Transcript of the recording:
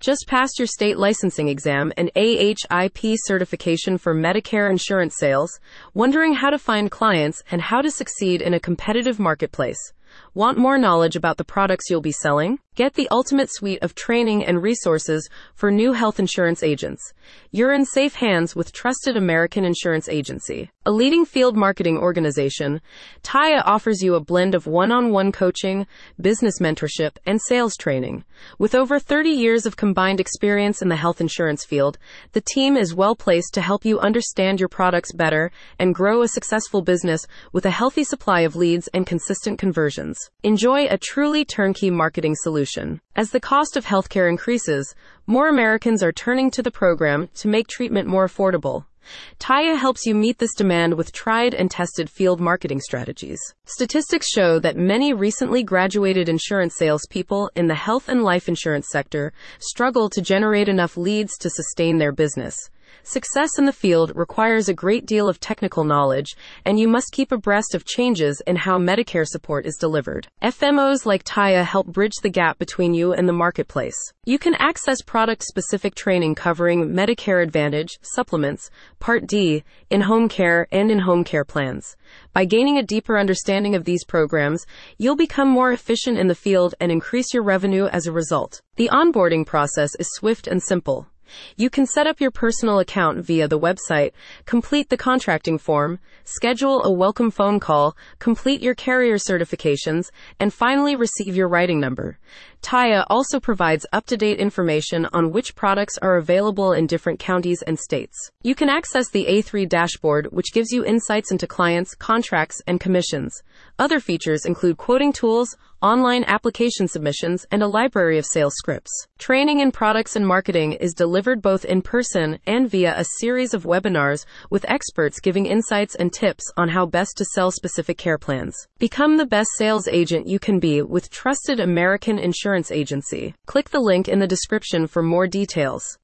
Just passed your state licensing exam and AHIP certification for Medicare insurance sales, wondering how to find clients and how to succeed in a competitive marketplace. Want more knowledge about the products you'll be selling? Get the ultimate suite of training and resources for new health insurance agents. You're in safe hands with Trusted American Insurance Agency, a leading field marketing organization. TAIA offers you a blend of one-on-one coaching, business mentorship, and sales training. With over 30 years of combined experience in the health insurance field, the team is well placed to help you understand your products better and grow a successful business with a healthy supply of leads and consistent conversions. Enjoy a truly turnkey marketing solution. As the cost of healthcare increases, more Americans are turning to the program to make treatment more affordable. TAIA helps you meet this demand with tried and tested field marketing strategies. Statistics show that many recently graduated insurance salespeople in the health and life insurance sector struggle to generate enough leads to sustain their business. Success in the field requires a great deal of technical knowledge, and you must keep abreast of changes in how Medicare support is delivered. FMOs like TAIA help bridge the gap between you and the marketplace. You can access product specific training covering Medicare Advantage, supplements, Part D, in home care, and in home care plans. By gaining a deeper understanding of these programs, you'll become more efficient in the field and increase your revenue as a result. The onboarding process is swift and simple. You can set up your personal account via the website, complete the contracting form, schedule a welcome phone call, complete your carrier certifications, and finally receive your writing number. TAIA also provides up-to-date information on which products are available in different counties and states. You can access the A3 dashboard, which gives you insights into clients, contracts, and commissions. Other features include quoting tools, online application submissions, and a library of sales scripts. Training in products and marketing is delivered both in person and via a series of webinars with experts giving insights and tips on how best to sell specific care plans. Become the best sales agent you can be with trusted American insurance agency. Click the link in the description for more details.